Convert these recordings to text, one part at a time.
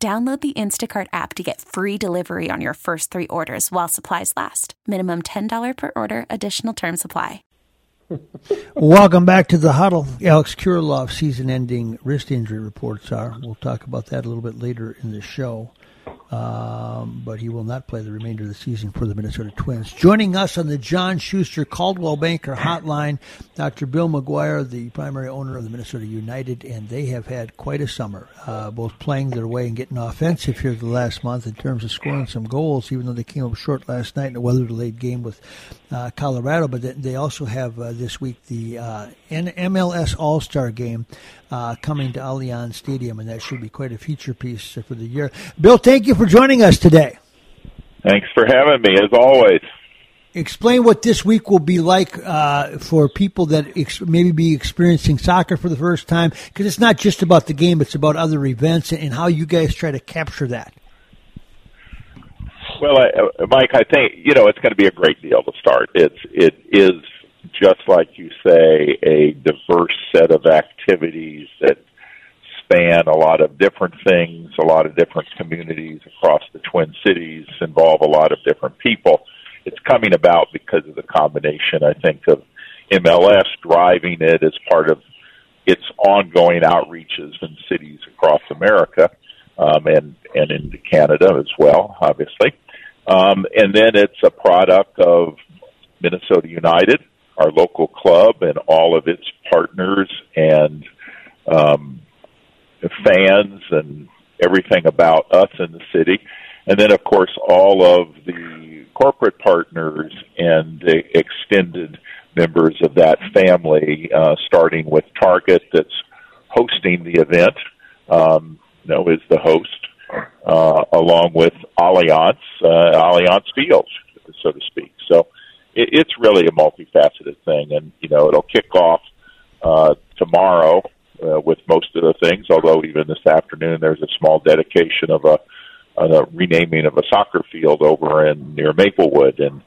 Download the Instacart app to get free delivery on your first three orders while supplies last. Minimum $10 per order, additional term supply. Welcome back to the huddle. Alex Kirilloff season ending wrist injury reports are. We'll talk about that a little bit later in the show um, but he will not play the remainder of the season for the Minnesota Twins. Joining us on the John Schuster Coldwell Banker Hotline, Dr. Bill McGuire, the primary owner of the Minnesota United, and they have had quite a summer, uh, both playing their way and getting offensive here the last month in terms of scoring some goals, even though they came up short last night in a weather-delayed game with uh, Colorado. But they also have uh, this week the uh, MLS All-Star Game uh, coming to Allianz Stadium, and that should be quite a feature piece for the year. Bill, thank you for joining us today. Thanks for having me, as always. Explain what this week will be like uh, for people that ex- maybe be experiencing soccer for the first time, because it's not just about the game; it's about other events and how you guys try to capture that. Well, I, uh, Mike, I think you know it's going to be a great deal to start. It's it is just like you say, a diverse set of activities that span a lot of different things, a lot of different communities across the Twin Cities, involve a lot of different people. It's coming about because of the combination, I think, of MLS driving it as part of its ongoing outreaches in cities across America um, and and into Canada as well, obviously. Um, and then it's a product of Minnesota United, our local club and all of its partners and um, fans and everything about us in the city. And then, of course, all of the corporate partners and the extended members of that family, uh, starting with Target, that's hosting the event, um, you know, is the host, uh, along with Allianz, uh, Allianz Field, so to speak. It's really a multifaceted thing, and you know it'll kick off uh, tomorrow uh, with most of the things. Although even this afternoon there's a small dedication of a, a renaming of a soccer field over in near Maplewood, and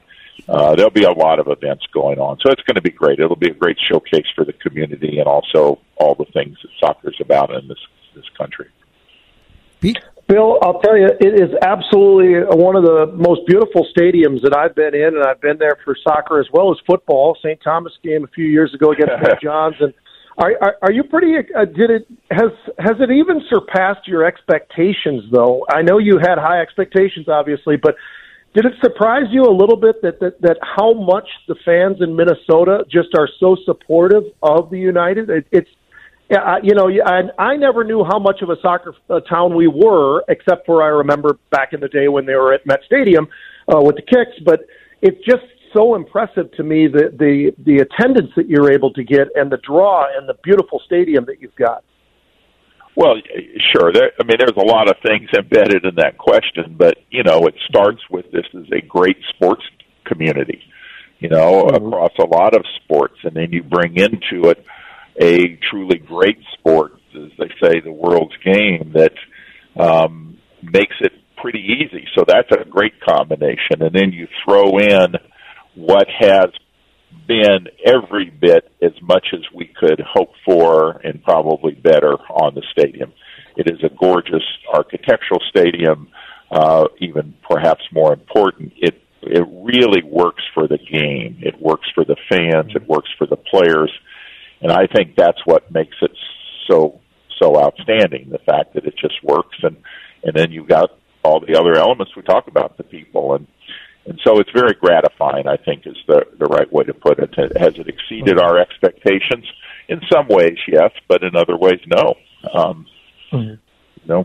uh, there'll be a lot of events going on. So it's going to be great. It'll be a great showcase for the community and also all the things that soccer's about in this this country. Pete? Bill, I'll tell you, it is absolutely one of the most beautiful stadiums that I've been in, and I've been there for soccer as well as football. St. Thomas game a few years ago against St. John's, and are, are, are you pretty? Uh, did it has has it even surpassed your expectations? Though I know you had high expectations, obviously, but did it surprise you a little bit that that, that how much the fans in Minnesota just are so supportive of the United? It, it's yeah, you know, I, I never knew how much of a soccer uh, town we were, except for I remember back in the day when they were at Met Stadium uh, with the Kicks. But it's just so impressive to me the the the attendance that you're able to get and the draw and the beautiful stadium that you've got. Well, sure. There, I mean, there's a lot of things embedded in that question, but you know, it starts with this is a great sports community, you know, mm-hmm. across a lot of sports, and then you bring into it a truly great sport, as they say, the world's game that um, makes it pretty easy. So that's a great combination. And then you throw in what has been every bit as much as we could hope for and probably better on the stadium. It is a gorgeous architectural stadium. Uh, even perhaps more important, it it really works for the game. It works for the fans. It works for the players and I think that's what makes it so so outstanding. The fact that it just works, and and then you've got all the other elements we talk about, the people, and and so it's very gratifying. I think is the the right way to put it. Has it exceeded our expectations? In some ways, yes, but in other ways, no. Um, mm-hmm. No.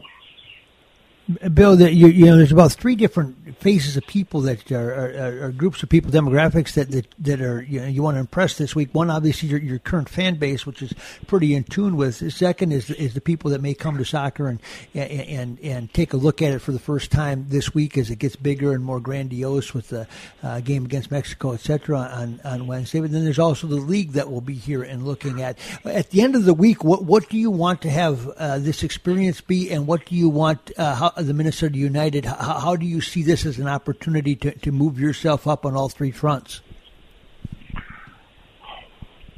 Bill, the, you, you, know, there's about three different faces of people that are, are, are, groups of people, demographics that that, that are you know you want to impress this week. One, obviously, your, your current fan base, which is pretty in tune with. The second is is the people that may come to soccer and and and take a look at it for the first time this week as it gets bigger and more grandiose with the uh, game against Mexico, etc. on on Wednesday. But then there's also the league that will be here and looking at. At the end of the week, what what do you want to have uh, this experience be, and what do you want uh, how, the Minnesota United? How, how do you see this as an opportunity to, to move yourself up on all three fronts?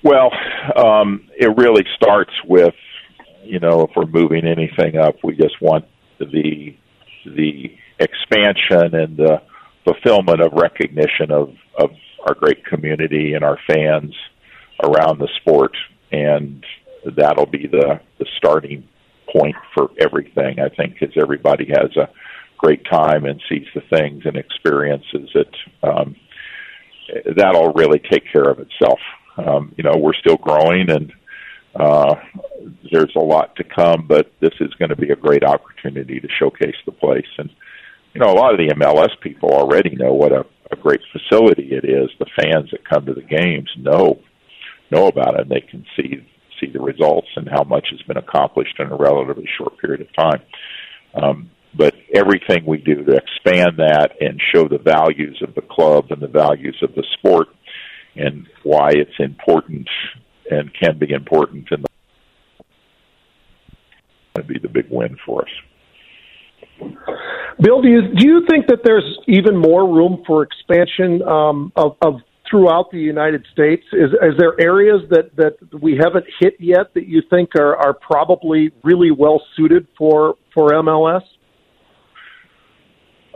Well, um, it really starts with, you know, if we're moving anything up, we just want the the expansion and the fulfillment of recognition of of our great community and our fans around the sport, and that'll be the the starting point for everything. I think because everybody has a great time and sees the things and experiences it, um, that'll really take care of itself. Um, you know, we're still growing and uh, there's a lot to come, but this is going to be a great opportunity to showcase the place. And, you know, a lot of the MLS people already know what a, a great facility it is. The fans that come to the games know know about it and they can see see the results and how much has been accomplished in a relatively short period of time. Um, but everything we do to expand that and show the values of the club and the values of the sport and why it's important and can be important in the be the big win for us. Bill, do you do you think that there's even more room for expansion um, of, of throughout the United States? Is, is there areas that, that we haven't hit yet that you think are, are probably really well suited for for MLS?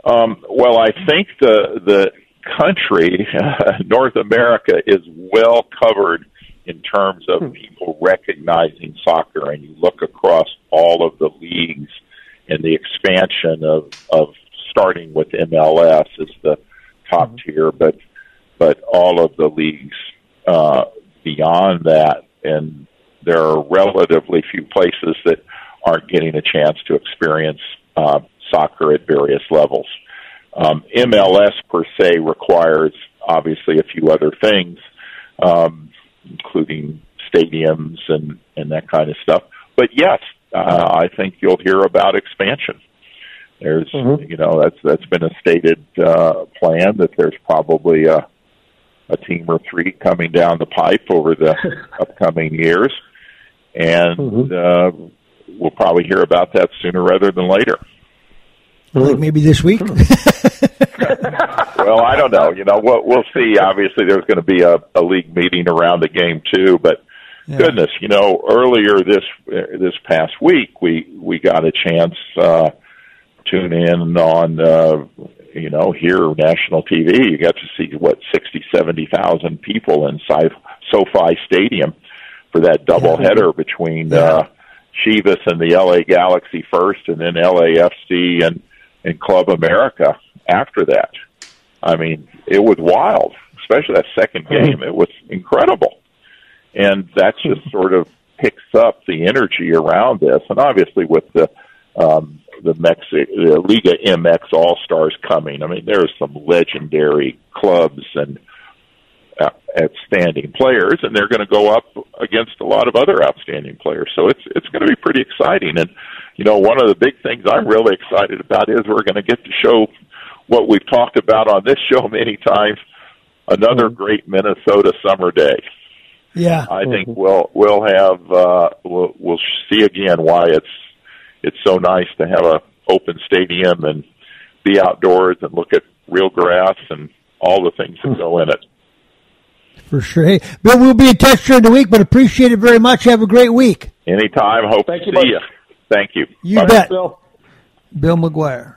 Um, well, I think the the country, uh, North America, is well covered in terms of hmm. people recognizing soccer, and you look across all of the leagues and the expansion of of starting with MLS as the top mm-hmm. tier, but but all of the leagues uh, beyond that, and there are relatively few places that aren't getting a chance to experience uh, soccer at various levels. Um, MLS per se requires obviously a few other things, um, including stadiums and and that kind of stuff. But yes, uh, I think you'll hear about expansion. There's, mm-hmm. you know, that's that's been a stated uh, plan that there's probably a a team or three coming down the pipe over the upcoming years, and mm-hmm. uh, we'll probably hear about that sooner rather than later. Like maybe this week. well, I don't know. You know, we'll, we'll see. Obviously, there's going to be a, a league meeting around the game too. But yeah. goodness, you know, earlier this this past week, we we got a chance uh, tune in on uh, you know here national TV. You got to see what sixty, seventy thousand people inside SoFi Stadium for that double yeah. header between yeah. uh, Chivas and the LA Galaxy first, and then LAFC and and Club America after that. I mean, it was wild, especially that second hmm. game. It was incredible. And that just sort of picks up the energy around this. And obviously with the, um, the Mexi- the Liga MX All Stars coming, I mean, there's some legendary clubs and uh, outstanding players, and they're going to go up against a lot of other outstanding players. So it's it's going to be pretty exciting. And you know, one of the big things I'm really excited about is we're going to get to show what we've talked about on this show many times. Another mm-hmm. great Minnesota summer day. Yeah, I think mm-hmm. we'll we'll have uh, we'll we'll see again why it's it's so nice to have a open stadium and be outdoors and look at real grass and all the things that hmm. go in it. For sure. Hey, Bill, we'll be in touch during the week, but appreciate it very much. Have a great week. Anytime. Hope Thank to you, see you. Thank you. You Bye. bet. Bill. Bill McGuire.